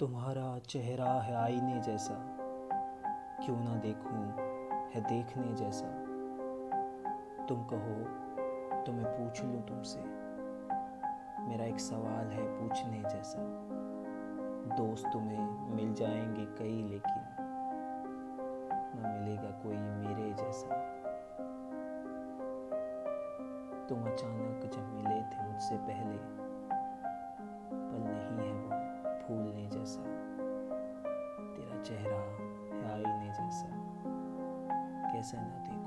तुम्हारा चेहरा है आईने जैसा। क्यों ना देखूँ, है देखने जैसा। तुम कहो तो मैं पूछ लूँ तुमसे। मेरा एक सवाल है पूछने जैसा। दोस्त तुम्हें मिल जाएँगे कई, लेकिन न मिलेगा कोई मेरे जैसा। तुम अचानक जब मिले थे मुझसे पहले, पल नहीं है वो फूलने जैसा। तेरा चेहरा है आईने जैसा। कैसे ना देखूँ